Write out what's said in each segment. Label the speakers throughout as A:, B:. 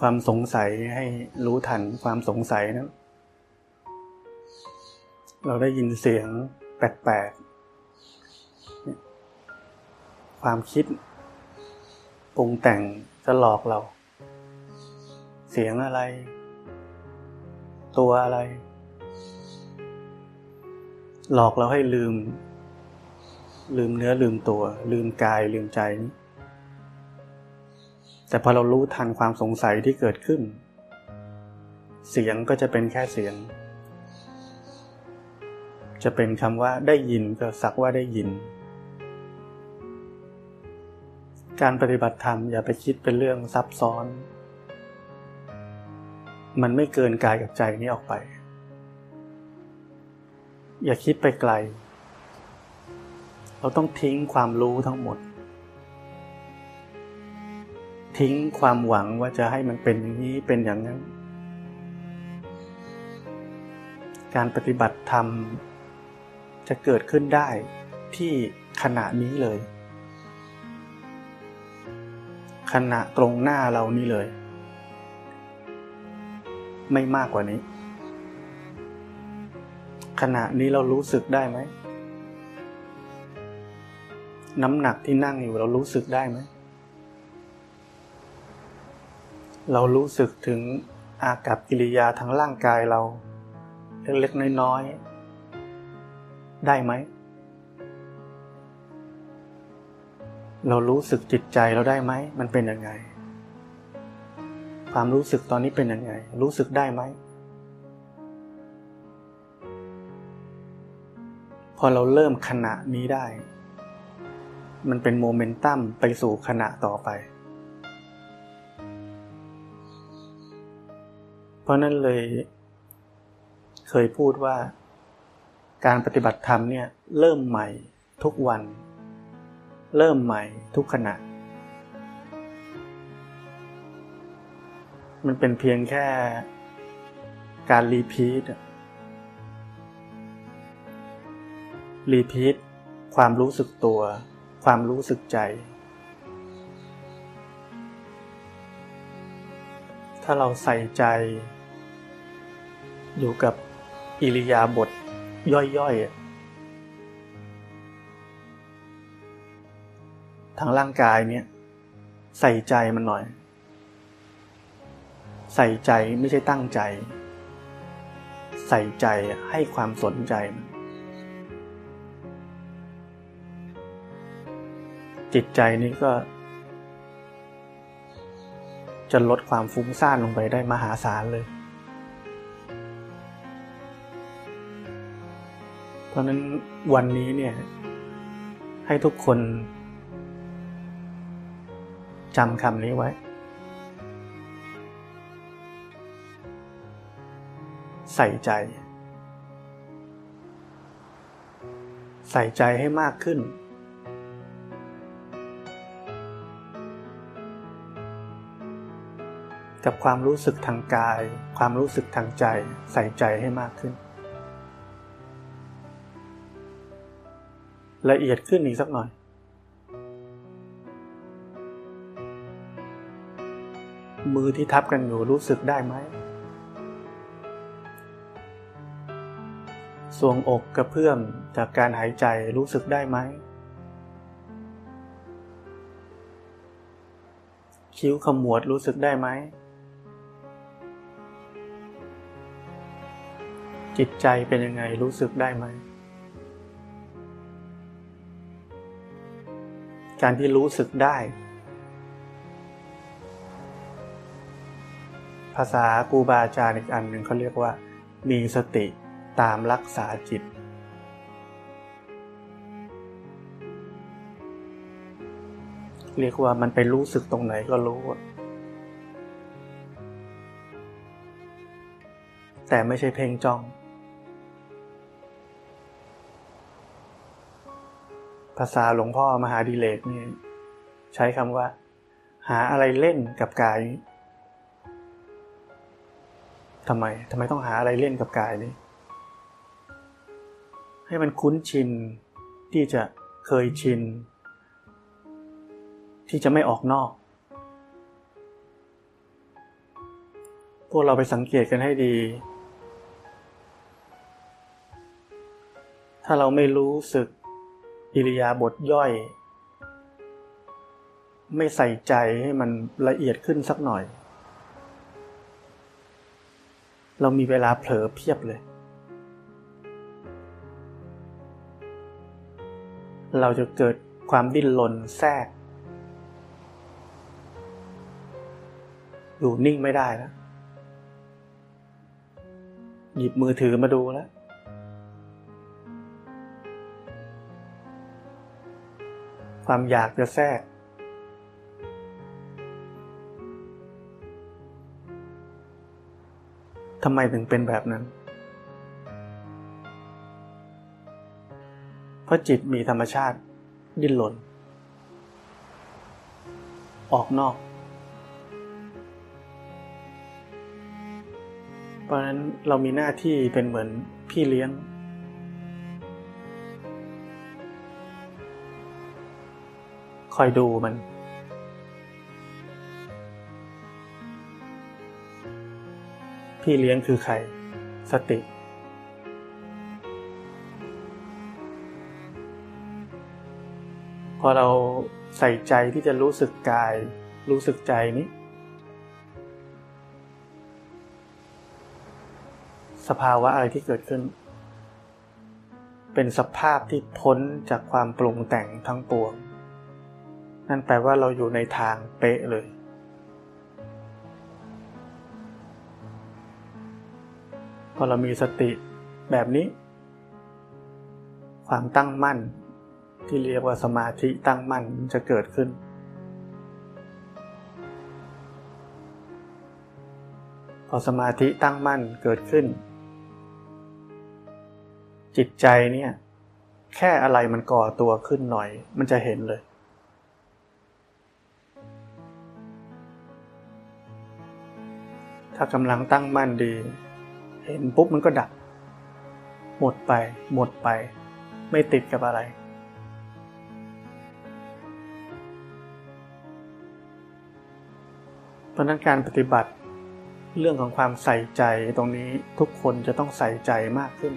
A: ความสงสัยให้รู้ทันความสงสัยนะเราได้ยินเสียงแปลกๆ ความคิดปรุงแต่งจะหลอกเรา เสียงอะไร ตัวอะไร หลอกเราให้ลืม ลืมเนื้อลืมตัว ลืมกายลืมใจนี้ แต่พอเรารู้ทันความสงสัยที่เกิดขึ้น เสียงก็จะเป็นแค่เสียง จะเป็นคำว่าได้ยินก็สักว่าได้ยิน การปฏิบัติธรรมอย่าไปคิดเป็นเรื่องซับซ้อน มันไม่เกินกายกับใจนี้ออกไป อย่าคิดไปไกล เราต้องทิ้งความรู้ทั้งหมด ทิ้งความหวังว่าจะให้มันเป็นอย่างนี้เป็นอย่างนั้น การปฏิบัติธรรมจะเกิดขึ้นได้ที่ขณะนี้เลย ขณะตรงหน้าเรานี่เลย ไม่มากกว่านี้ ขณะนี้เรารู้สึกได้ไหม น้ำหนักที่นั่งอยู่เรารู้สึกได้ไหม เรารู้สึกถึงอากับกิริยาทางร่างกายเรา เล็กๆน้อยๆ ได้ไหม เรารู้สึกจิตใจเราได้ไหม มันเป็นยังไง ความรู้สึกตอนนี้เป็นยังไง รู้สึกได้ไหม พอเราเริ่มขณะนี้ได้ มันเป็นโมเมนตัมไปสู่ขณะต่อไป ราะนั้นเลยเคยพูดว่า การปฏิบัติธรรมเนี่ยเริ่มใหม่ทุกวัน เริ่มใหม่ทุกขณะ มันเป็นเพียงแค่การรีพีทรีพีทความรู้สึกตัว ความรู้สึกใจ ถ้าเราใส่ใจ อยู่กับอิริยาบถย่อยๆ ทางร่างกายเนี่ย ใส่ใจมันหน่อย ใส่ใจไม่ใช่ตั้งใจ ใส่ใจให้ความสนใจ จิตใจนี้ก็ จะลดความฟุ้งซ่านลงไปได้มหาศาลเลย เพราะนั้นวันนี้เนี่ย ให้ทุกคนจำคำนี้ไว้ ใส่ใจ ใส่ใจให้มากขึ้น กับความรู้สึกทางกาย ความรู้สึกทางใจ ใส่ใจให้มากขึ้น ละเอียดขึ้นอีกสักหน่อย มือที่ทับกันอยู่รู้สึกได้ไหมสวงอกกระเพื่อมจากการหายใจรู้สึกได้ไหม คิ้วขมวดรู้สึกได้ไหม จิตใจเป็นยังไงรู้สึกได้ไหม การที่รู้สึกได้ ภาษาครูบาอาจารย์อีกอันหนึ่งเขาเรียกว่า มีสติตามรักษาจิต เรียกว่ามันไปรู้สึกตรงไหนก็รู้ แต่ไม่ใช่เพ่งจ้อง ภาษาหลวงพ่อมหาดิเลกนี่ใช้คำว่า หาอะไรเล่นกับกายทำไมทำไมต้องหาอะไรเล่นกับกายนี้ ให้มันคุ้นชินที่จะเคยชิน ที่จะไม่ออกนอก พวกเราไปสังเกตกันให้ดี ถ้าเราไม่รู้สึก อิริยาบถย่อย ไม่ใส่ใจให้มันละเอียดขึ้นสักหน่อย เรามีเวลาเผลอเพียบเลย เราจะเกิดความดิ้นรนแทรก อยู่นิ่งไม่ได้แล้วหยิบมือถือมาดูแล้ว ความอยากจะแทรก ทำไมถึงเป็นแบบนั้น เพราะจิตมีธรรมชาติ ดิ้นรนออกนอก เพราะนั้นเรามีหน้าที่เป็นเหมือนพี่เลี้ยง คอยดูมัน พี่เลี้ยงคือใคร สติ พอเราใส่ใจที่จะรู้สึกกาย รู้สึกใจนี้ สภาวะอะไรที่เกิดขึ้น เป็นสภาพที่พ้นจากความปรุงแต่งทั้งปวง นั่นแปลว่าเราอยู่ในทางเป๊ะเลย พอเรามีสติแบบนี้ ความตั้งมั่น ที่เรียกว่าสมาธิตั้งมั่นจะเกิดขึ้น พอสมาธิตั้งมั่นเกิดขึ้น จิตใจเนี่ยแค่อะไรมันก่อตัวขึ้นหน่อย มันจะเห็นเลย ถ้ากำลังตั้งมั่นดี เห็นปุ๊บมันก็ดับ หมดไป หมดไป ไม่ติดกับอะไร เพราะนั้นการปฏิบัติเรื่องของความใส่ใจตรงนี้ทุกคนจะต้องใส่ใจมากขึ้น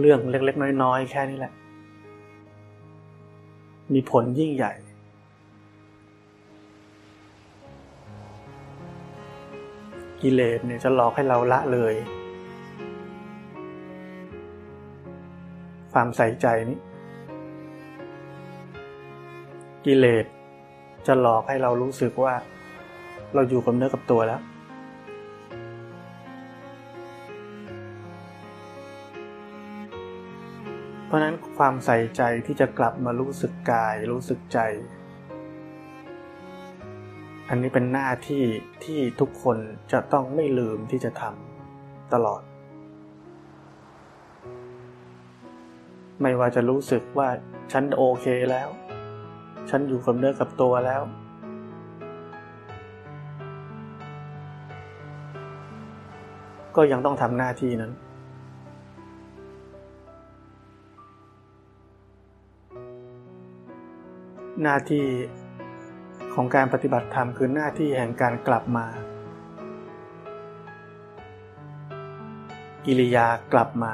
A: เรื่องเล็กๆ น้อยๆ แค่นี้แหละ มีผลยิ่งใหญ่ กิเลสเนี่ยจะหลอกให้เราละเลย ความใส่ใจนี้ กิเลสจะหลอกให้เรารู้สึกว่า เราอยู่กับเนื้อกับตัวแล้ว ราะนั้นความใส่ใจที่จะกลับมารู้สึกกายรู้สึกใจ อันนี้เป็นหน้าที่ที่ทุกคนจะต้องไม่ลืมที่จะทำตลอด ไม่ว่าจะรู้สึกว่าฉันโอเคแล้ว ฉันอยู่กับเนื้อกับตัวแล้ว ก็ยังต้องทำหน้าที่นั้น หน้าที่ของการปฏิบัติธรรมคือหน้าที่แห่งการกลับมา กิริยากลับมา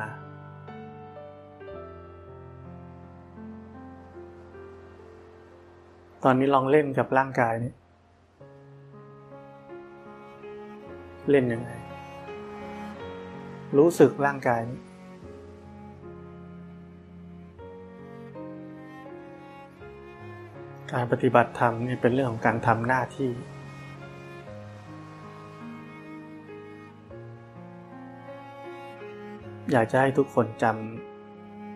A: ตอนนี้ลองเล่นกับร่างกายนี้เล่นยังไง รู้สึกร่างกายนี้ การปฏิบัติธรรมนี่เป็นเรื่องของการทำหน้าที่ อยากจะให้ทุกคนจ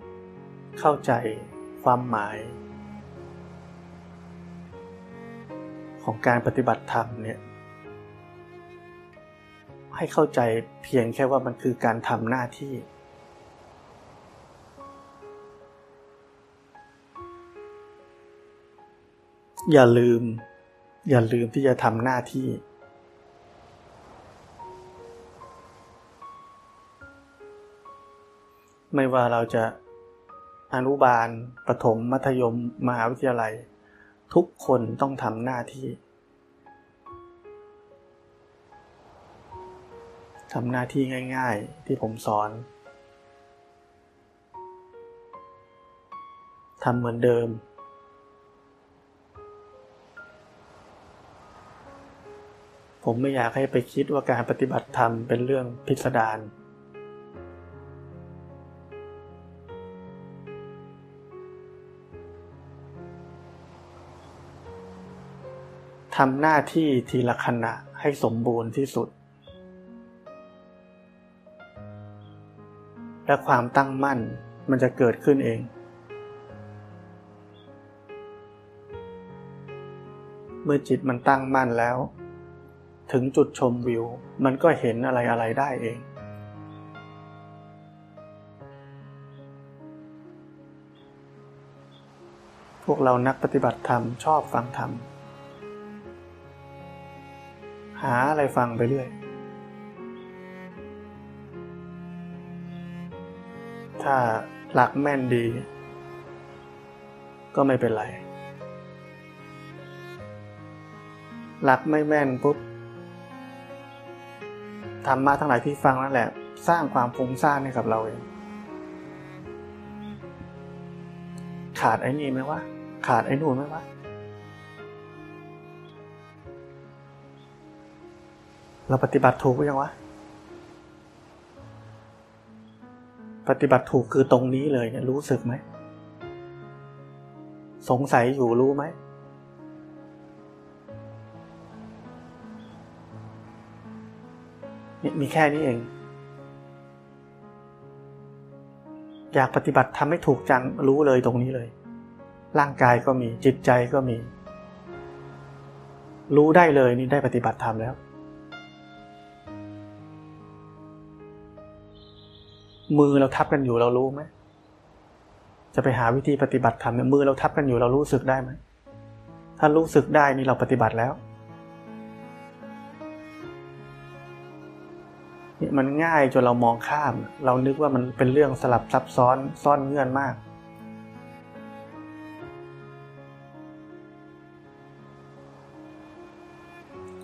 A: ำเข้าใจความหมาย ของการปฏิบัติธรรมเนี่ยให้เข้าใจเพียงแค่ว่ามันคือการทำหน้าที่ อย่าลืม อย่าลืมที่จะทำหน้าที่ ไม่ว่าเราจะอนุบาลประถมมัธยม มหาวิทยาลัย ทุกคนต้องทำหน้าที่ทำหน้าที่ง่ายๆที่ผมสอนทำเหมือนเดิม ผมไม่อยากให้ไปคิดว่าการปฏิบัติธรรมเป็นเรื่องพิสดารทำหน้าที่ทีละขณะให้สมบูรณ์ที่สุด และความตั้งมั่นมันจะเกิดขึ้นเอง เมื่อจิตมันตั้งมั่นแล้ว ถึงจุดชมวิว มันก็เห็นอะไรอะไรได้เอง พวกเรานักปฏิบัติธรรมชอบฟังธรรม หาอะไรฟังไปเรื่อย ถ้าหลักแม่นดี ก็ไม่เป็นไร หลักไม่แม่นปุ๊บ ธรรมะทั้งหลายที่ฟังนั่นแหละ สร้างความฟุ้งซ่านให้กับเราเองขาดไอ้นี่ไหมวะขาดไอ้นู่นไหมวะเราปฏิบัติถูกหรือยังวะปฏิบัติถูกคือตรงนี้เลยเนี่ยรู้สึกไหม สงสัยอยู่รู้ไหม มีแค่นี้เอง อยากปฏิบัติทำให้ถูกจังรู้เลยตรงนี้เลย ร่างกายก็มีจิตใจก็มี รู้ได้เลยนี่ได้ปฏิบัติธรรมแล้ว มือเราทับกันอยู่เรารู้ไหมจะไปหาวิธีปฏิบัติธรรมเนี่ยมือเราทับกันอยู่เรารู้สึกได้ไหมถ้ารู้สึกได้นี่เราปฏิบัติแล้ว มันง่ายจนเรามองข้าม เรานึกว่ามันเป็นเรื่องสลับซับซ้อนซ่อนเงื่อนมาก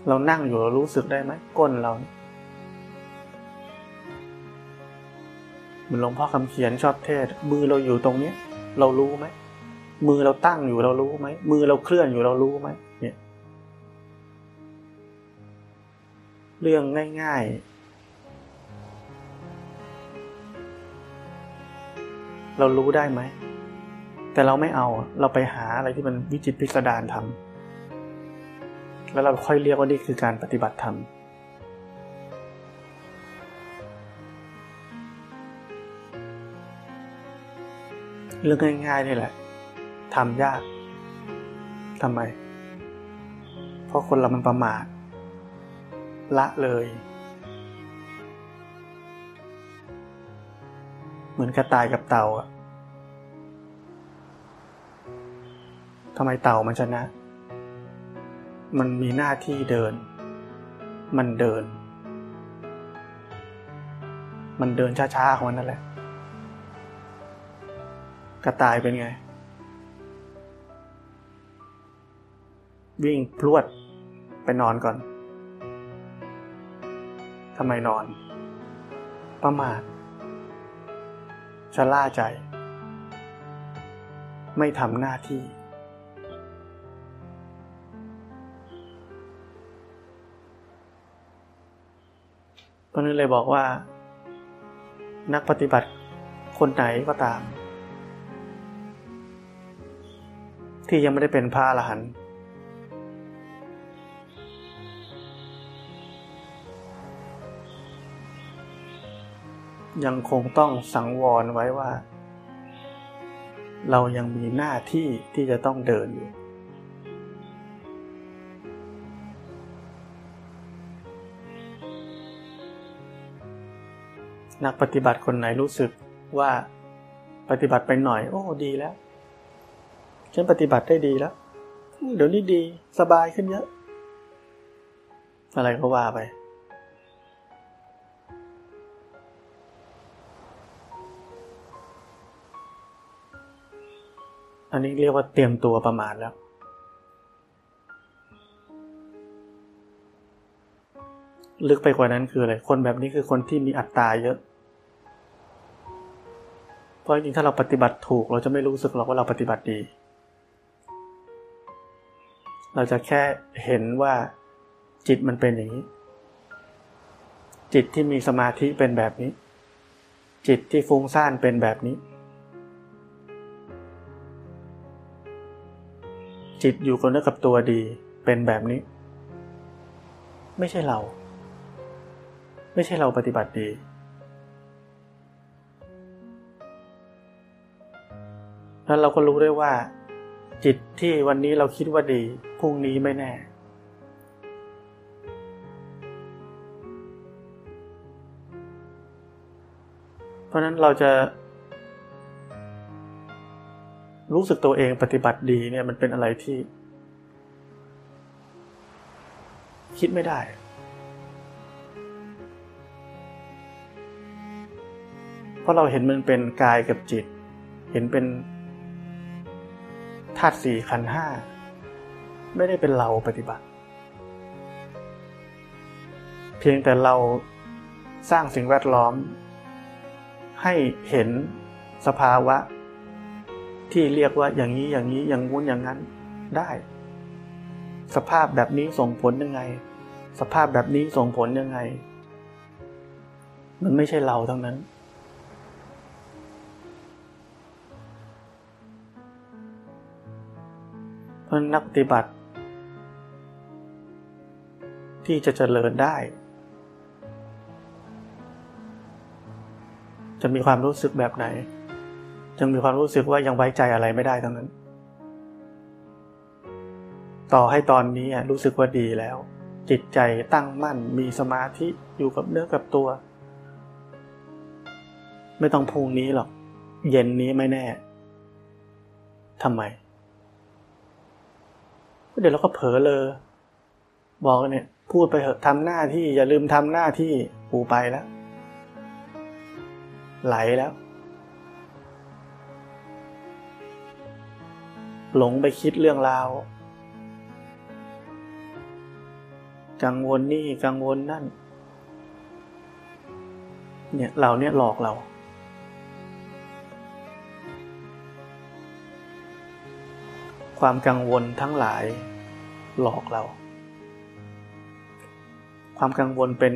A: เรานั่งอยู่เรารู้สึกได้ไหมก้นเราเหมือนหลวงพ่อคำเขียนชอบเทศ มือเราอยู่ตรงเนี้ยเรารู้ไหมมือเราตั้งอยู่เรารู้ไหมมือเราเคลื่อนอยู่เรารู้ไหมเนี่ย เรื่องง่าย ๆ เรารู้ได้ไหม แต่เราไม่เอาเราไปหาอะไรที่มันวิจิตพิสดารทำแล้วเราค่อยเรียกว่านี่คือการปฏิบัติธรรมเรื่องง่ายๆนี่แหละทำยากทำไม เพราะคนเรามันประมาทละเลย มือนกระต่ายกับเต่าอะทำไมเต่ามันชนะ มันมีหน้าที่เดิน มันเดิน มันเดินช้าๆของมันนั่นแหละ กระต่ายเป็นไง วิ่งพรวดไปนอนก่อนทำไมนอน ประมาท ชะล่าใจ ไม่ทำหน้าที่เพราะนั้นเลยบอกว่า นักปฏิบัติคนไหนก็ตาม ที่ยังไม่ได้เป็นพระอรหันต์ ยังคงต้องสังวรไว้ว่า เรายังมีหน้าที่ที่จะต้องเดินอยู่ นักปฏิบัติคนไหนรู้สึกว่าปฏิบัติไปหน่อย โอ้ดีแล้ว ฉันปฏิบัติได้ดีแล้ว เดี๋ยวนี้ดีสบายขึ้นเยอะ อะไรก็ว่าไป อันนี้เรียกว่าเตรียมตัวประมาทแล้ว ลึกไปกว่านั้นคืออะไร คนแบบนี้คือคนที่มีอัตตาเยอะ เพราะจริงถ้าเราปฏิบัติถูกเราจะไม่รู้สึกหรอกว่าเราปฏิบัติดี เราจะแค่เห็นว่าจิตมันเป็นอย่างนี้ จิตที่มีสมาธิเป็นแบบนี้ จิตที่ฟุ้งซ่านเป็นแบบนี้ จิตอยู่กับเนื้อกับตัวดีเป็นแบบนี้ ไม่ใช่เรา ไม่ใช่เราปฏิบัติดี แล้วเราก็รู้ได้ว่า จิตที่วันนี้เราคิดว่าดีพรุ่งนี้ไม่แน่ เพราะนั้นเราจะ รู้สึกตัวเองปฏิบัติดีเนี่ยมันเป็นอะไรที่ คิดไม่ได้ เพราะเราเห็นมันเป็นกายกับจิต เห็นเป็นธาตุสี่ขันห้า ไม่ได้เป็นเราปฏิบัติ เพียงแต่เราสร้างสิ่งแวดล้อม ให้เห็นสภาวะ ที่เรียกว่าอย่างนี้อย่างนี้อย่างงู้นอย่างนั้นได้ สภาพแบบนี้ส่งผลยังไง สภาพแบบนี้ส่งผลยังไง มันไม่ใช่เราทั้งนั้น เพราะนักปฏิบัติ ที่จะเจริญได้ จะมีความรู้สึกแบบไหน จะมีความรู้สึกว่ายังไว้ใจอะไรไม่ได้ทั้งนั้น ต่อให้ตอนนี้รู้สึกว่าดีแล้ว จิตใจตั้งมั่นมีสมาธิอยู่กับเนื้อกับตัว ไม่ต้องพรุ่งนี้หรอก เย็นนี้ไม่แน่ทำไม เดี๋ยวเราก็เผลอเลยบอกเนี่ย พูดไปเถอะทำหน้าที่อย่าลืมทำหน้าที่ปูไปแล้ว ไหลแล้ว หลงไปคิดเรื่องราว กังวลนี่กังวลนั่น เนี่ยเราเนี่ยหลอกเรา ความกังวลทั้งหลายหลอกเรา ความกังวลเป็น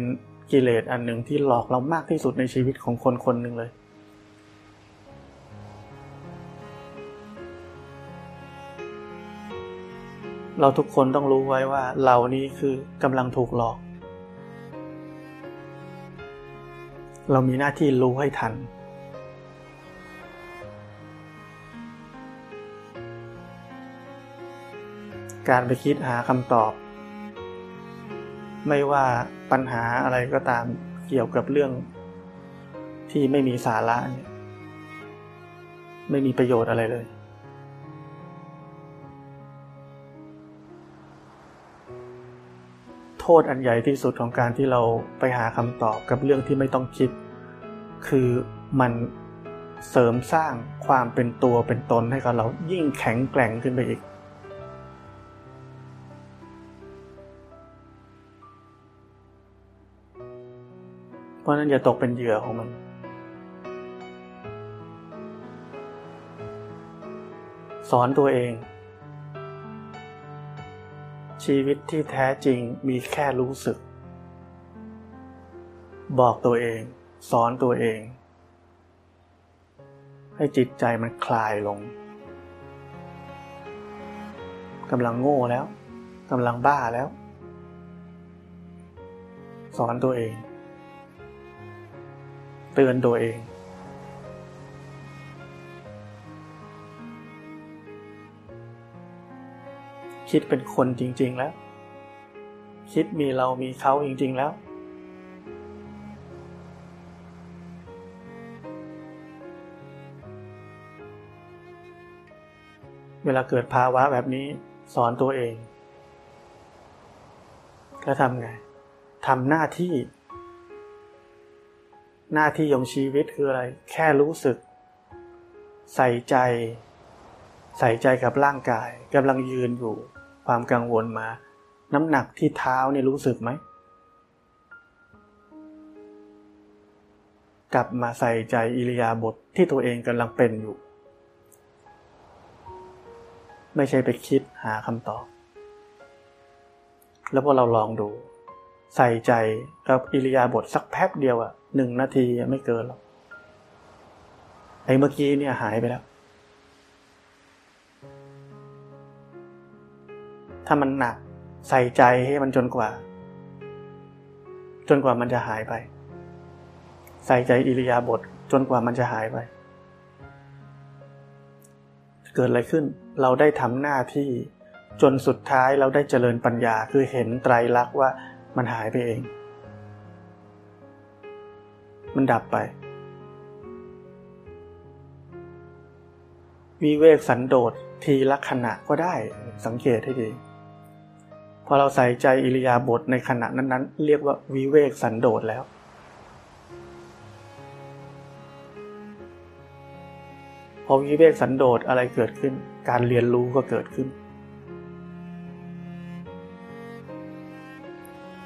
A: กิเลสอันหนึ่งที่หลอกเรามากที่สุดในชีวิตของคนคนหนึ่งเลย เราทุกคนต้องรู้ไว้ว่าเรานี้คือกำลังถูกหลอก เรามีหน้าที่รู้ให้ทัน การไปคิดหาคำตอบ ไม่ว่าปัญหาอะไรก็ตามเกี่ยวกับเรื่องที่ไม่มีสาระเนี่ยไม่มีประโยชน์อะไรเลย โทษอันใหญ่ที่สุดของการที่เราไปหาคำตอบกับเรื่องที่ไม่ต้องคิด คือมันเสริมสร้างความเป็นตัวเป็นตนให้กับเรายิ่งแข็งแกร่งขึ้นไปอีก เพราะนั้นอย่าตกเป็นเหยื่อของมันสอนตัวเอง ชีวิตที่แท้จริงมีแค่รู้สึก บอกตัวเอง สอนตัวเอง ให้จิตใจมันคลายลงกำลังโง่แล้วกำลังบ้าแล้ว สอนตัวเอง เตือนตัวเอง คิดเป็นคนจริง ๆ แล้ว คิดมีเรามีเขาจริง ๆ แล้ว เวลาเกิดภาวะแบบนี้สอนตัวเอง แล้วทำไงทำหน้าที่ หน้าที่ของชีวิตคืออะไร แค่รู้สึก ใส่ใจ ใส่ใจกับร่างกายกำลังยืนอยู่ ความกังวลมา น้ำหนักที่เท้าเนี่ยรู้สึกไหม กลับมาใส่ใจอิริยาบถทที่ตัวเองกำลังเป็นอยู่ ไม่ใช่ไปคิดหาคำตอบ แล้วพอเราลองดู ใส่ใจกับอิริยาบถสักแป๊บเดียวอะหนึ่งนาทีไม่เกินหรอกไอ้เมื่อกี้เนี่ยหายไปแล้ว ถ้ามันหนักใส่ใจให้มันจนกว่า จนกว่ามันจะหายไป ใส่ใจอิริยาบถจนกว่ามันจะหายไป เกิดอะไรขึ้น เราได้ทำหน้าที่จนสุดท้ายเราได้เจริญปัญญาคือเห็นไตรลักษณ์ว่ามันหายไปเอง มันดับไป วิเวกสันโดษทีละขณะก็ได้สังเกตให้ดี พอเราใส่ใจอิริยาบถในขณะนั้นๆ เรียกว่าวิเวกสันโดษแล้ว พอวิเวกสันโดษอะไรเกิดขึ้น การเรียนรู้ก็เกิดขึ้น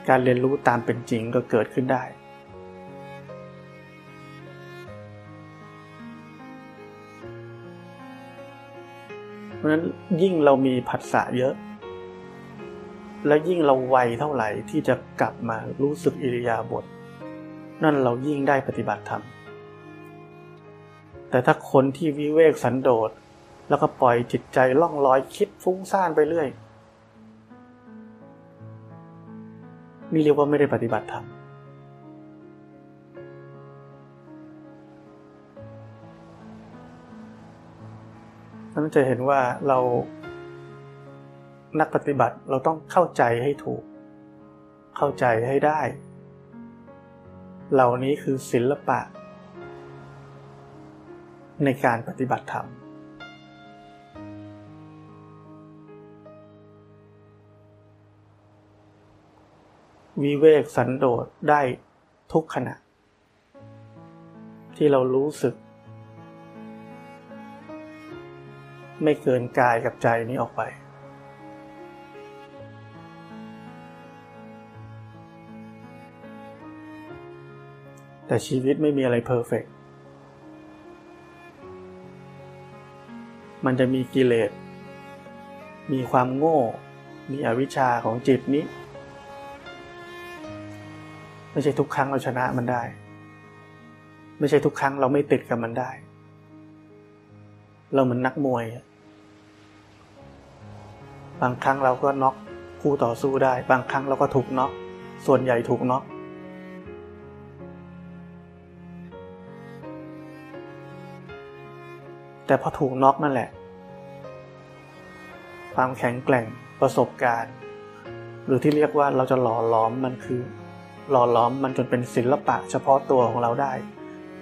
A: การเรียนรู้ตามเป็นจริงก็เกิดขึ้นได้ เพราะฉะนั้นยิ่งเรามีผัสสะเยอะ และยิ่งเราไวเท่าไหร่ที่จะกลับมารู้สึกอิริยาบถนั่นเรายิ่งได้ปฏิบัติธรรม แต่ถ้าคนที่วิเวกสันโดษแล้วก็ปล่อยจิตใจล่องลอยคิดฟุ้งซ่านไปเรื่อยนี่เรียกว่าไม่ได้ปฏิบัติธรรม นั้นจะเห็นว่าเรา นักปฏิบัติเราต้องเข้าใจให้ถูก เข้าใจให้ได้ เหล่านี้คือศิลปะ ในการปฏิบัติธรรม วิเวกสันโดษได้ทุกขณะ ที่เรารู้สึก ไม่เกินกายกับใจนี้ออกไป แต่ชีวิตไม่มีอะไรเพอร์เฟกมันจะมีกิเลส มีความโง่ มีอวิชชาของจิตนี้ ไม่ใช่ทุกครั้งเราชนะมันได้ ไม่ใช่ทุกครั้งเราไม่ติดกับมันได้ เราเหมือนนักมวย บางครั้งเราก็น็อกคู่ต่อสู้ได้ บางครั้งเราก็ถูกน็อก ส่วนใหญ่ถูกน็อก แต่พอถูกน็อกนั่นแหละ ความแข็งแกร่งประสบการณ์ หรือที่เรียกว่าเราจะหล่อล้อมมันคือ หล่อล้อมมันจนเป็นศิลปะเฉพาะตัวของเราได้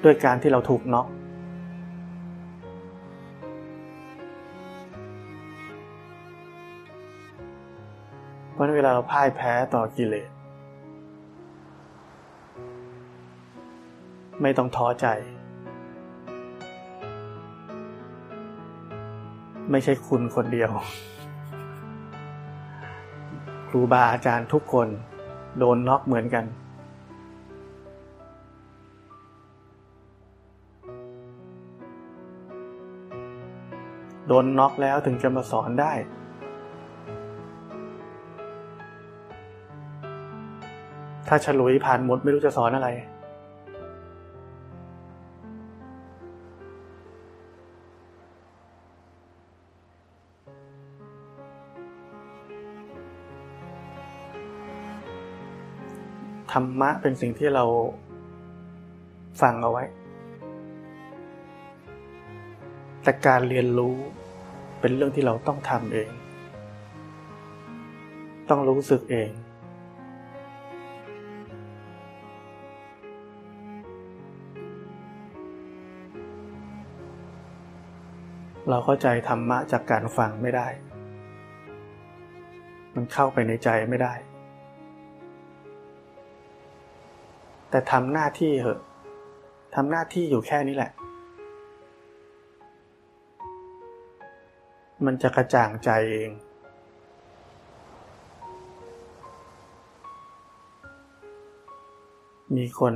A: ด้วยการที่เราถูกน็อกเพราะเวลาเราพ่ายแพ้ต่อกิเลส ไม่ต้องท้อใจ ไม่ใช่คุณคนเดียว ครูบาอาจารย์ทุกคนโดนน็อกเหมือนกัน โดนน็อกแล้วถึงจะมาสอนได้ ถ้าฉลุยผ่านหมดไม่รู้จะสอนอะไร รรมะเป็นสิ่งที่เราฟังเอาไว้ แต่การเรียนรู้เป็นเรื่องที่เราต้องทำเอง ต้องรู้สึกเอง เราเข้าใจธรรมะจากการฟังไม่ได้ มันเข้าไปในใจไม่ได้ แต่ทำหน้าที่เหอะทำหน้าที่อยู่แค่นี้แหละ มันจะกระจ่างใจเอง มีคน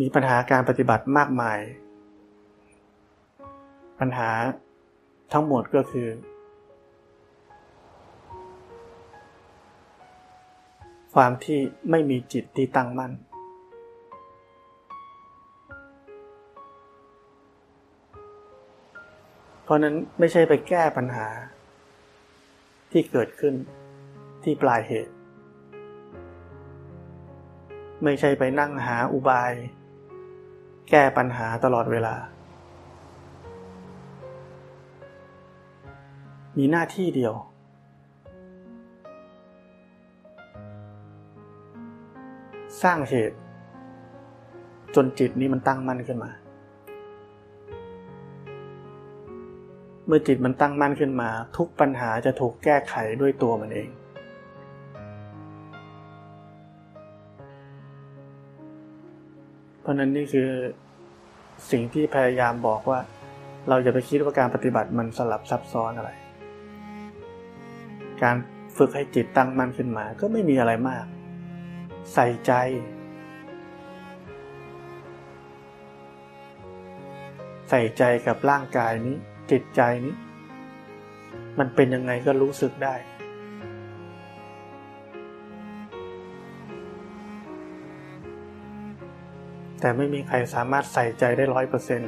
A: มีปัญหาการปฏิบัติมากมาย ปัญหาทั้งหมดก็คือ ความที่ไม่มีจิตที่ตั้งมั่น เพราะนั้นไม่ใช่ไปแก้ปัญหา ที่เกิดขึ้นที่ปลายเหตุ ไม่ใช่ไปนั่งหาอุบาย แก้ปัญหาตลอดเวลา มีหน้าที่เดียว สร้างเหตุ จนจิตนี้มันตั้งมั่นขึ้นมา เมื่อจิตมันตั้งมั่นขึ้นมา ทุกปัญหาจะถูกแก้ไขด้วยตัวมันเอง เพราะนั้นนี่คือสิ่งที่พยายามบอกว่า เราจะไปคิดว่าการปฏิบัติมันสลับซับซ้อนอะไร การฝึกให้จิตตั้งมั่นขึ้นมาก็ไม่มีอะไรมาก ใส่ใจ ใส่ใจกับร่างกายนี้ จิตใจนี้ มันเป็นยังไงก็รู้สึกได้แต่ไม่มีใครสามารถใส่ใจได้ร้อยเปอร์เซ็น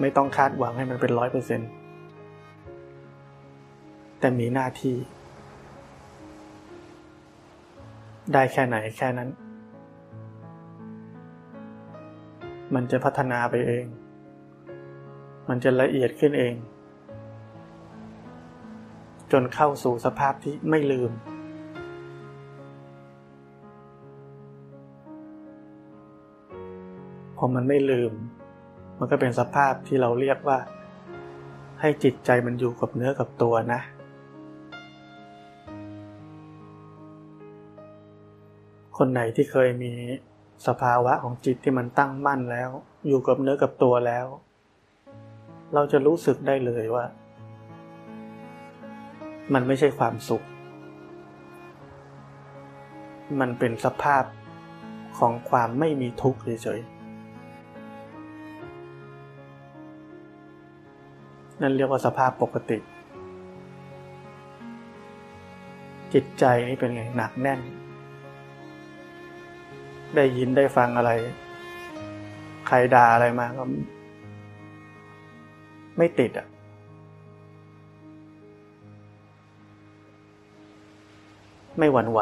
A: ไม่ต้องคาดหวังให้มันเป็นร้อยเปอร์เซ็นแต่มีหน้าที่ ได้แค่ไหนแค่นั้น มันจะพัฒนาไปเอง มันจะละเอียดขึ้นเอง จนเข้าสู่สภาพที่ไม่ลืม พอมันไม่ลืม มันก็เป็นสภาพที่เราเรียกว่า ให้จิตใจมันอยู่กับเนื้อกับตัวนะ คนไหนที่เคยมีสภาวะของจิตที่มันตั้งมั่นแล้ว อยู่กับเนื้อกับตัวแล้ว เราจะรู้สึกได้เลยว่า มันไม่ใช่ความสุข มันเป็นสภาพของความไม่มีทุกข์เฉยๆ นั่นเรียกว่าสภาพปกติ จิตใจนี่เป็นไงหนักแน่น ได้ยินได้ฟังอะไร ใครด่าอะไรมาก็ไม่ติดอะ ไม่หวั่นไหว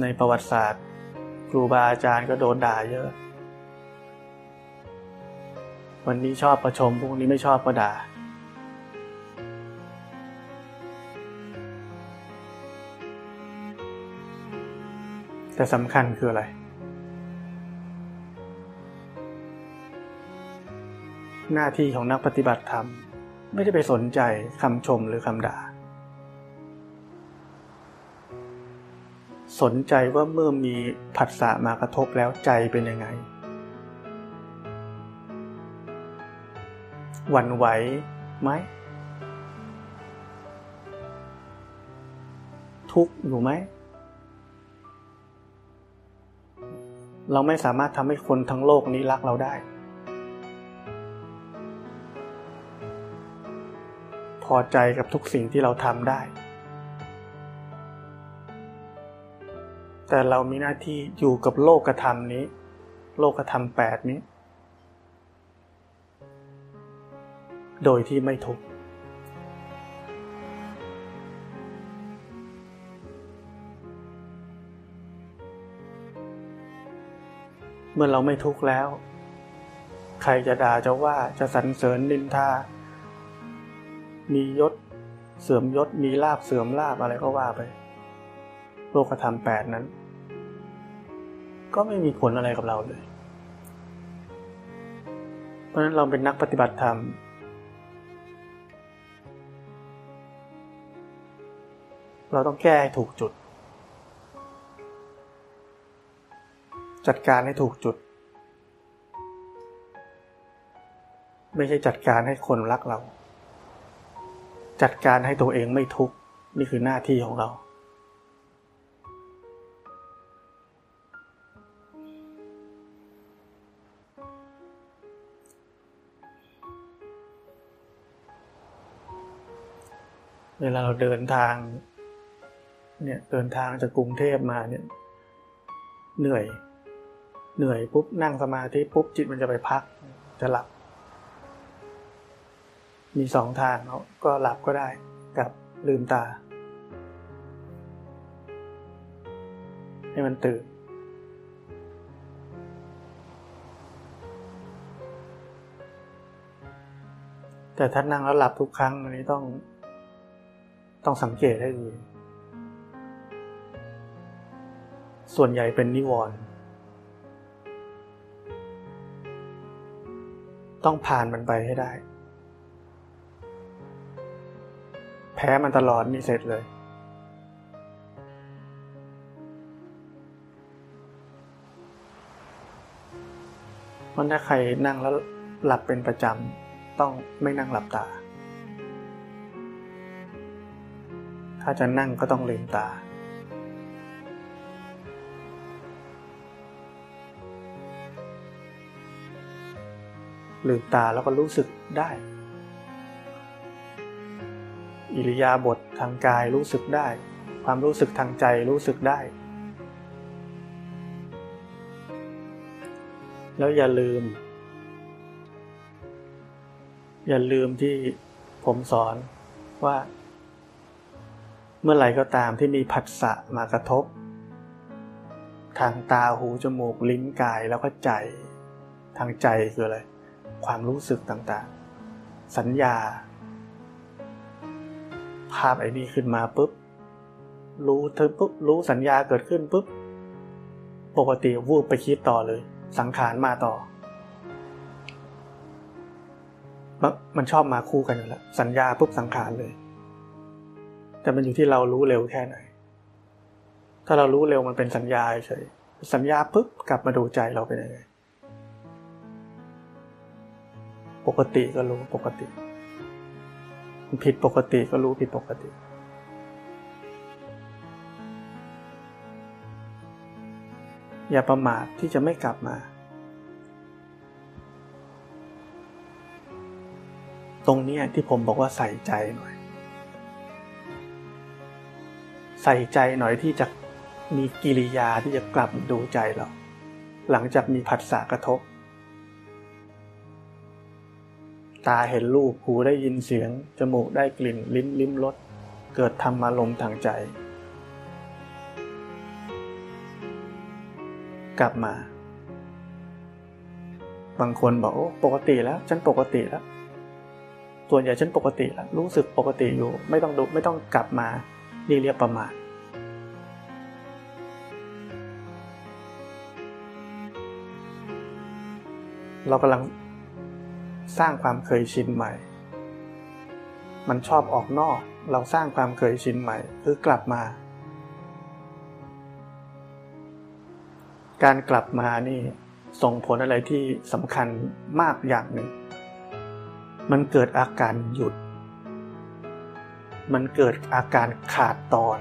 A: ในประวัติศาสตร์ ครูบาอาจารย์ก็โดนด่าเยอะ วันนี้ชอบประชมพวกนี้ไม่ชอบก็ด่า แต่สำคัญคืออะไร หน้าที่ของนักปฏิบัติธรรม ไม่ได้ไปสนใจคำชมหรือคำด่า สนใจว่าเมื่อมีผัสสะมากระทบแล้วใจเป็นยังไงหวั่นไหวไหม ทุกข์อยู่ไหม เราไม่สามารถทำให้คนทั้งโลกนี้รักเราได้ พอใจกับทุกสิ่งที่เราทำได้ แต่เรามีหน้าที่อยู่กับโลกธรรมนี้ โลกธรรมแปดนี้ โดยที่ไม่ทุกข์ มื่อเราไม่ทุกข์แล้ว ใครจะด่าจะว่าจะสรรเสริญนินทา มียศเสื่อมยศมีลาบเสื่อมลาบอะไรก็ว่าไป โลกธรรมแปดนั้น ก็ไม่มีผลอะไรกับเราเลย เพราะฉะนั้นเราเป็นนักปฏิบัติธรรมเราต้องแก้ให้ถูกจุด จัดการให้ถูกจุด ไม่ใช่จัดการให้คนรักเรา จัดการให้ตัวเองไม่ทุกข์นี่คือหน้าที่ของเรา เวลาเราเดินทางเนี่ยเดินทางจากกรุงเทพมาเนี่ยเหนื่อย เหนื่อยปุ๊บนั่งสมาธิปุ๊บจิตมันจะไปพัก จะหลับ มีสองทางเนาะก็หลับก็ได้กับลืมตา ให้มันตื่นแต่ถ้านั่งแล้วหลับทุกครั้งอันนี้ต้อง ต้องสังเกตให้ดี ส่วนใหญ่เป็นนิวรณ์ ต้องผ่านมันไปให้ได้ แพ้มันตลอดนี่เสร็จเลย เพราะถ้าใครนั่งแล้วหลับเป็นประจำต้องไม่นั่งหลับตา ถ้าจะนั่งก็ต้องลืมตา ลืมตาแล้วก็รู้สึกได้ อิริยาบถททางกายรู้สึกได้ ความรู้สึกทางใจรู้สึกได้ แล้วอย่าลืม อย่าลืมที่ผมสอนว่า เมื่อไหร่ก็ตามที่มีผัสสะมากระทบ ทางตาหูจมูกลิ้นกายแล้วก็ใจ ทางใจคืออะไร ความรู้สึกต่างๆ สัญญา ภาพไอ้นี่ขึ้นมาปุ๊บ รู้เธอปุ๊บ รู้สัญญาเกิดขึ้นปุ๊บ ปกติวูบไปคิดต่อเลย สังขารมาต่อ มันชอบมาคู่กันอยู่แล้ว สัญญาปุ๊บสังขารเลย แต่มันอยู่ที่เรารู้เร็วแค่ไหน ถ้าเรารู้เร็วมันเป็นสัญญาเฉยสัญญาปุ๊บกลับมาดูใจเราเป็นยังไง ปกติก็รู้ปกติ ผิดปกติก็รู้ผิดปกติ อย่าประมาทที่จะไม่กลับมา ตรงนี้ที่ผมบอกว่าใส่ใจหน่อย ใส่ใจหน่อยที่จะมีกิริยาที่จะกลับดูใจเรา หลังจากมีผัสสะกระทบ ตาเห็นรูปหูได้ยินเสียง จมูกได้กลิ่นลิ้นลิ้มรสเกิดธรรมารมทางใจ กลับมา บางคนบอกโอ้ปกติแล้ว ฉันปกติแล้ว ส่วนใหญ่ฉันปกติแล้ว รู้สึกปกติอยู่ ไม่ต้องดูไม่ต้องกลับมานี่เรียกประมาทเรากำลัง สร้างความเคยชินใหม่ มันชอบออกนอก เราสร้างความเคยชินใหม่ คือกลับมา การกลับมานี่ส่งผลอะไรที่สำคัญมากอย่างหนึ่ง มันเกิดอาการหยุด มันเกิดอาการขาดตอน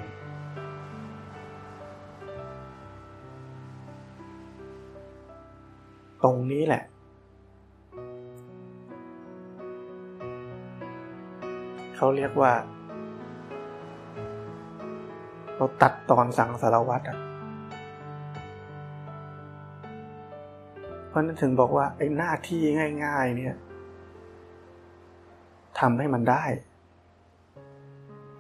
A: ตรงนี้แหละ เขาเรียกว่า เราตัดตอนสังสารวัตรอะเพราะนั้นถึงบอกว่าไอ้หน้าที่ง่าย ๆ เนี่ยทำให้มันได้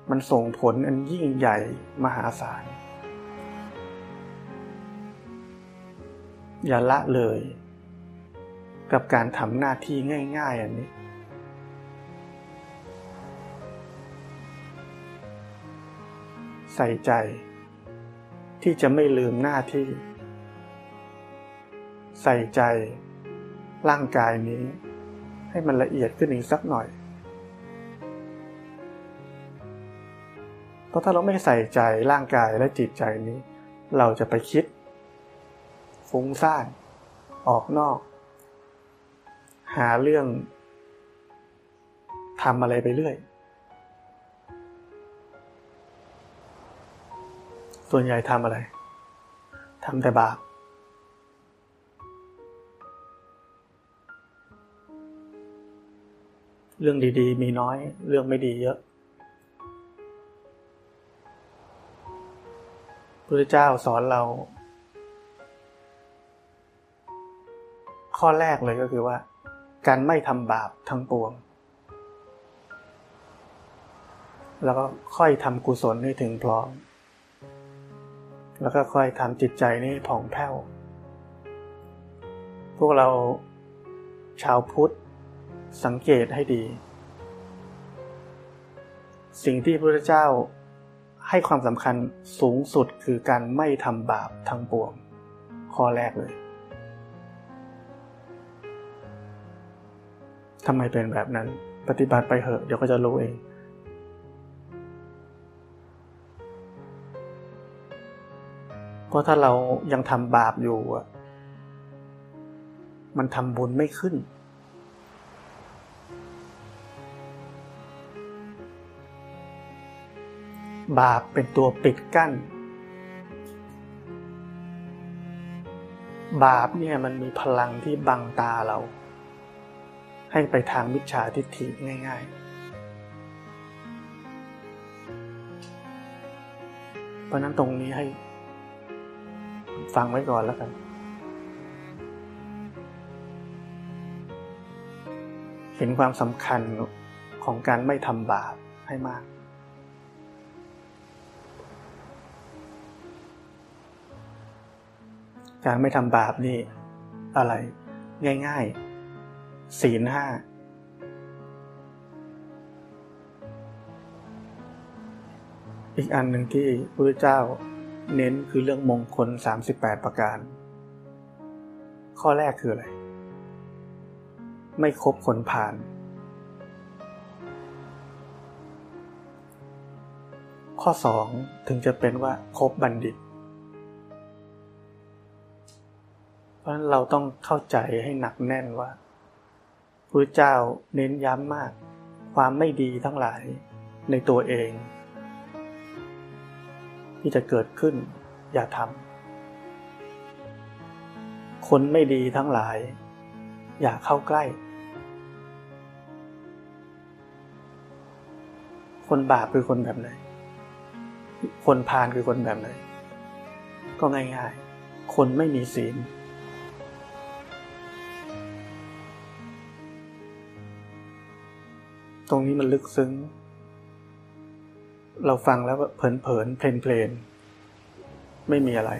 A: มันส่งผลอันยิ่งใหญ่มหาศาล อย่าละเลย กับการทำหน้าที่ง่าย ๆ อันนี้ ใส่ใจ ที่จะไม่ลืมหน้าที่ ใส่ใจ ร่างกายนี้ ให้มันละเอียดขึ้นอีกสักหน่อย เพราะถ้าเราไม่ใส่ใจร่างกายและจิตใจนี้ เราจะไปคิด ฟุ้งซ่าน ออกนอก หาเรื่องทำอะไรไปเรื่อย ส่วนใหญ่ทำอะไรทำแต่บาปเรื่องดีๆ มีน้อย เรื่องไม่ดีเยอะพระเจ้าสอนเรา ข้อแรกเลยก็คือว่า การไม่ทำบาปทั้งปวง แล้วก็ค่อยทำกุศลให้ถึงพร้อม แล้วก็ค่อยทำจิตใจนี้ผ่องแผ้ว พวกเราชาวพุทธสังเกตให้ดี สิ่งที่พระเจ้าให้ความสำคัญสูงสุดคือการไม่ทำบาปทั้งปวง ข้อแรกเลยทำไมเป็นแบบนั้น ปฏิบัติไปเหอะ เดี๋ยวก็จะรู้เอง เพราะถ้าเรายังทำบาปอยู่มันทำบุญไม่ขึ้น บาปเป็นตัวปิดกั้น บาปเนี่ยมันมีพลังที่บังตาเรา ให้ไปทางมิจฉาทิฏฐิง่ายๆเพราะนั้นตรงนี้ให้ ฟังไว้ก่อนแล้วกัน เห็นความสำคัญของการไม่ทำบาปให้มาก การไม่ทำบาปนี่อะไร ง่ายๆ ศีลห้าอีกอันหนึ่งที่พระเจ้า เน้นคือเรื่องมงคล 38 ประการ ข้อแรกคืออะไร ไม่คบคนผ่าน ข้อสองถึงจะเป็นว่าคบบัณฑิต เพราะฉะนั้นเราต้องเข้าใจให้หนักแน่นว่าพระเจ้าเน้นย้ำมาก ความไม่ดีทั้งหลายในตัวเอง ที่จะเกิดขึ้น อย่าทำ คนไม่ดีทั้งหลาย อย่าเข้าใกล้ คนบาปคือคนแบบไหน คนพาลคือคนแบบไหน ก็ง่ายๆ คนไม่มีศีล ตรงนี้มันลึกซึ้ง เราฟังแล้วเผินเผินเพลนเพลนไม่มีอะไร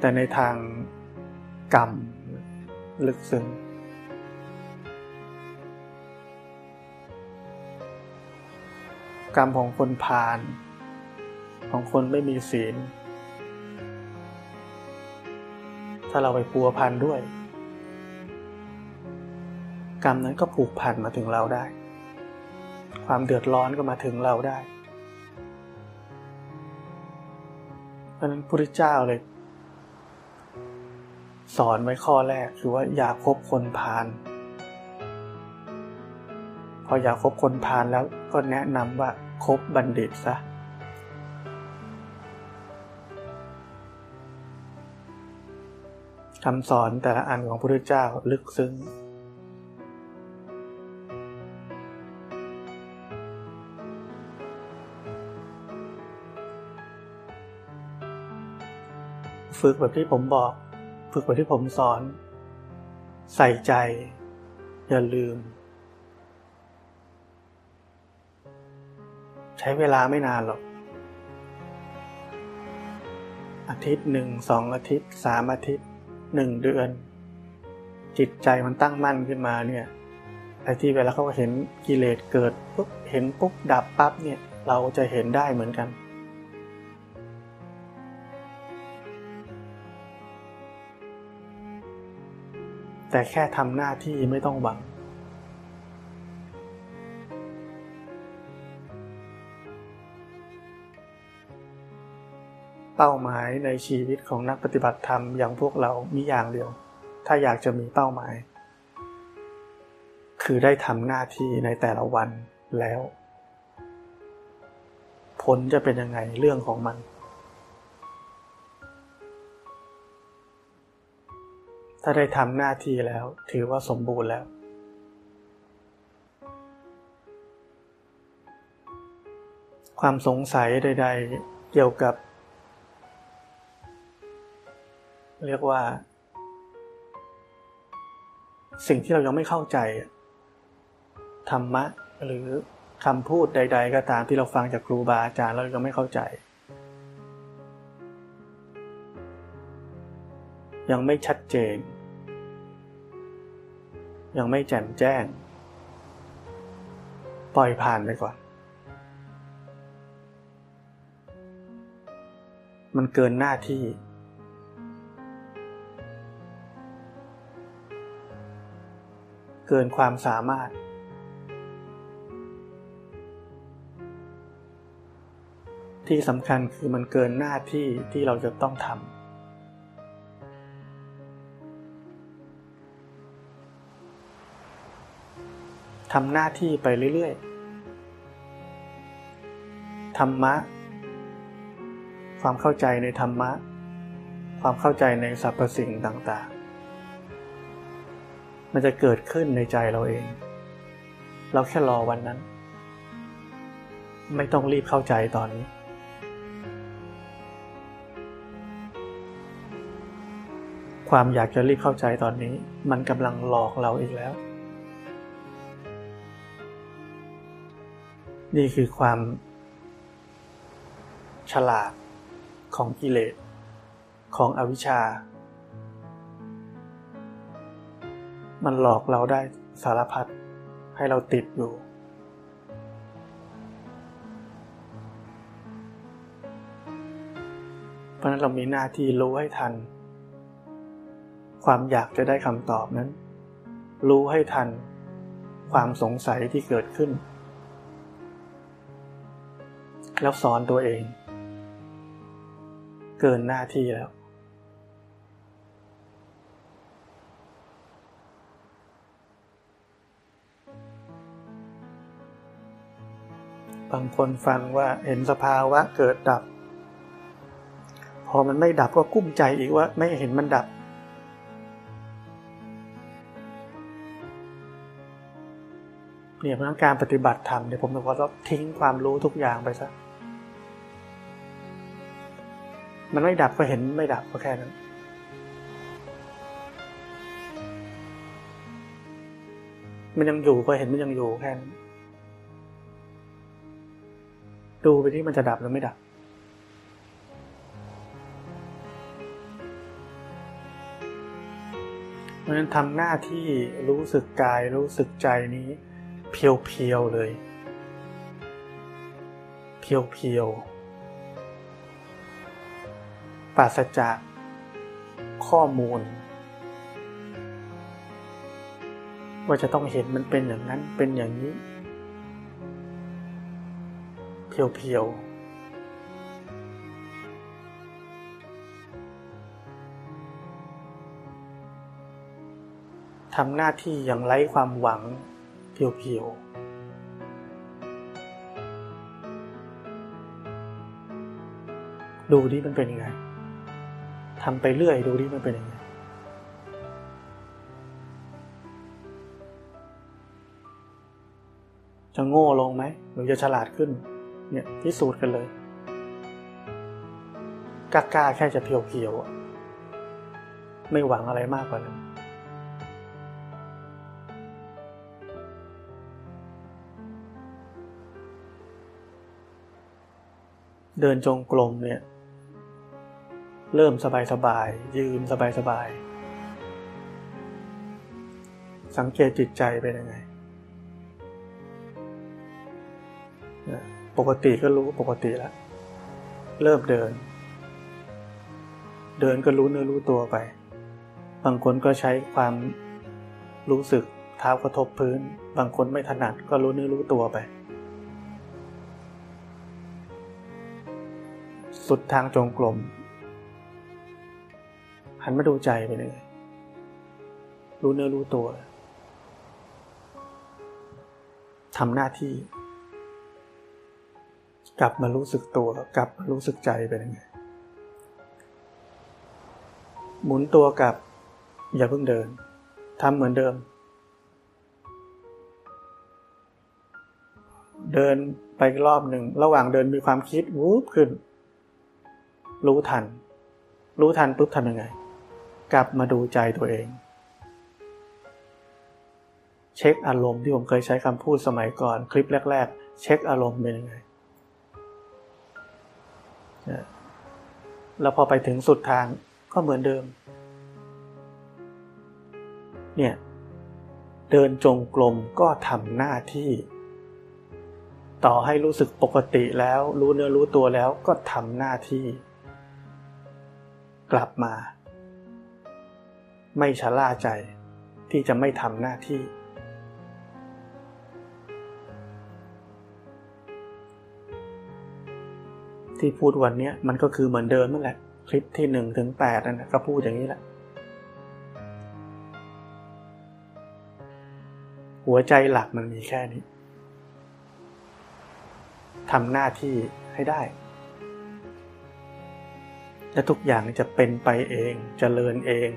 A: แต่ในทางกรรมลึกซึ้งกรรมของคนพาลของคนไม่มีศีล ถ้าเราไปปัวพันด้วย กรรมนั้นก็ผูกพันมาถึงเราได้ ความเดือดร้อนก็มาถึงเราได้เพราะนั้นพระพุทธเจ้าเลย สอนไว้ข้อแรกคือว่าอย่าคบคนพาลพออย่าคบคนพาลแล้วก็แนะนำว่าคบบัณฑิตซะคำสอนแต่ละอันของพระพุทธเจ้าลึกซึ้ง ฝึกแบบที่ผมบอก ฝึกแบบที่ผมสอน ใส่ใจ อย่าลืม ใช้เวลาไม่นานหรอก อาทิตย์หนึ่งสองอาทิตย์สามอาทิตย์หนึ่งเดือน จิตใจมันตั้งมั่นขึ้นมาเนี่ยไอ้ที่เวลาเขาเห็นกิเลสเกิดปุ๊บเห็นปุ๊บดับปั๊บเนี่ย เราจะเห็นได้เหมือนกัน แต่แค่ทำหน้าที่ไม่ต้องหวัง เป้าหมายในชีวิตของนักปฏิบัติธรรมอย่างพวกเรามีอย่างเดียว ถ้าอยากจะมีเป้าหมาย คือได้ทำหน้าที่ในแต่ละวันแล้ว ผลจะเป็นยังไงเรื่องของมัน ถ้าได้ทำหน้าที่แล้ว ถือว่าสมบูรณ์แล้ว ความสงสัยใด ๆ เกี่ยวกับ เรียกว่า สิ่งที่เรายังไม่เข้าใจ ธรรมะหรือคำพูดใด ๆ ก็ตามที่เราฟังจากครูบาอาจารย์เรายังไม่เข้าใจ ยังไม่ชัดเจน ยังไม่แจ่มแจ้ง ปล่อยผ่านไปก่อน มันเกินหน้าที่ เกินความสามารถที่สำคัญคือมันเกินหน้าที่ที่เราจะต้องทำ ทำหน้าที่ไปเรื่อยๆ ธรรมะ ความเข้าใจในธรรมะ ความเข้าใจในสรรพสิ่งต่างๆ มันจะเกิดขึ้นในใจเราเอง เราแค่รอวันนั้น ไม่ต้องรีบเข้าใจตอนนี้ความอยากจะรีบเข้าใจตอนนี้ มันกำลังหลอกเราอีกแล้ว นี่คือความฉลาดของกิเลสของอวิชชา มันหลอกเราได้สารพัดให้เราติดอยู่ เพราะนั้นเรามีหน้าที่รู้ให้ทัน ความอยากจะได้คำตอบนั้น รู้ให้ทัน ความสงสัยที่เกิดขึ้น แล้วสอนตัวเอง เกินหน้าที่แล้ว บางคนฟังว่าเห็นสภาวะเกิดดับ พอมันไม่ดับก็กุ้มใจอีกว่าไม่เห็นมันดับเนี่ยเพราะการปฏิบัติธรรมเนี่ยผมบอกว่าต้องทิ้งความรู้ทุกอย่างไปซะ มันไม่ดับก็เห็นไม่ดับก็แค่นั้นมันยังอยู่ก็เห็นมันยังอยู่แค่นั้นดูไปที่มันจะดับหรือไม่ดับ เพราะฉะนั้นทำหน้าที่รู้สึกกายรู้สึกใจนี้ เพียวๆเลย เพียวๆ ปราศจากข้อมูล ว่าจะต้องเห็นมันเป็นอย่างนั้นเป็นอย่างนี้ เพียวๆทำหน้าที่อย่างไร้ความหวัง เพียวๆดูดิมันเป็นยังไง ทำไปเรื่อยดูดิมันเป็นยังไงจะโง่ลงไหมหรือจะฉลาดขึ้น เนี่ยพิสูจน์กันเลยกล้าๆแค่จะเพียวๆไม่หวังอะไรมากกว่านั้นเดินจงกรมเนี่ย เริ่มสบายๆยืนสบายๆสังเกตจิตใจเป็นยังไง ปกติก็รู้ปกติแล้ว เริ่มเดิน เดินก็รู้เนื้อรู้ตัวไป บางคนก็ใช้ความรู้สึกเท้ากระทบพื้น บางคนไม่ถนัดก็รู้เนื้อรู้ตัวไป สุดทางจงกรม หันมาดูใจไปเลย รู้เนื้อรู้ตัวทำหน้าที่ กลับมารู้สึกตัว กลับมารู้สึกใจเป็นยังไงหมุนตัวกลับ อย่าเพิ่งเดินทำเหมือนเดิม เดินไปรอบหนึ่ง ระหว่างเดินมีความคิดวูบขึ้น รู้ทัน รู้ทันปุ๊บทำยังไง กลับมาดูใจตัวเอง เช็คอารมณ์ที่ผมเคยใช้คำพูดสมัยก่อนคลิปแรก ๆ เช็คอารมณ์เป็นยังไงแล้วพอไปถึงสุดทางก็เหมือนเดิม เนี่ย เดินจงกรมก็ทำหน้าที่ ต่อให้รู้สึกปกติแล้วรู้เนื้อรู้ตัวแล้วก็ทำหน้าที่ กลับมา ไม่ชะล่าใจที่จะไม่ทำหน้าที่ ที่พูดวันนี้มันก็คือเหมือนเดิมนั่นแหละ คลิปที่หนึ่งถึงแปดนั่นแหละก็พูดอย่างนี้แหละ หัวใจหลักมันมีแค่นี้ทำหน้าที่ให้ได้ และทุกอย่างจะเป็นไปเองจเจริญเอง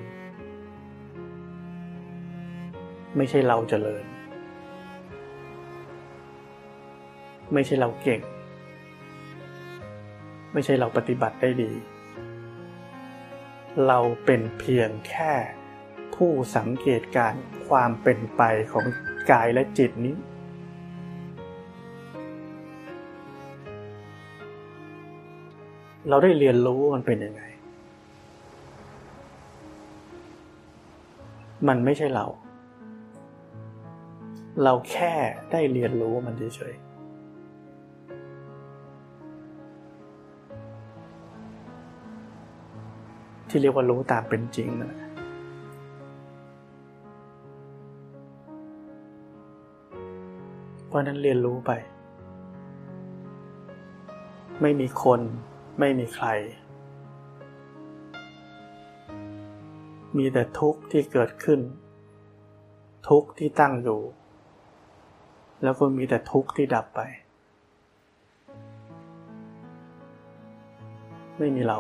A: ไม่ใช่เราเจริญ ไม่ใช่เราเก่ง ไม่ใช่เราปฏิบัติได้ดี เราเป็นเพียงแค่ผู้สังเกตการความเป็นไปของกายและจิตนี้ เราได้เรียนรู้มันเป็นยังไง มันไม่ใช่เรา เราแค่ได้เรียนรู้มันเฉยๆที่เรียกว่ารู้ตามเป็นจริงนะเพราะนั้นเรียนรู้ไป ไม่มีคนไม่มีใคร มีแต่ทุกข์ที่เกิดขึ้น ทุกข์ที่ตั้งอยู่ แล้วก็มีแต่ทุกข์ที่ดับไป ไม่มีเรา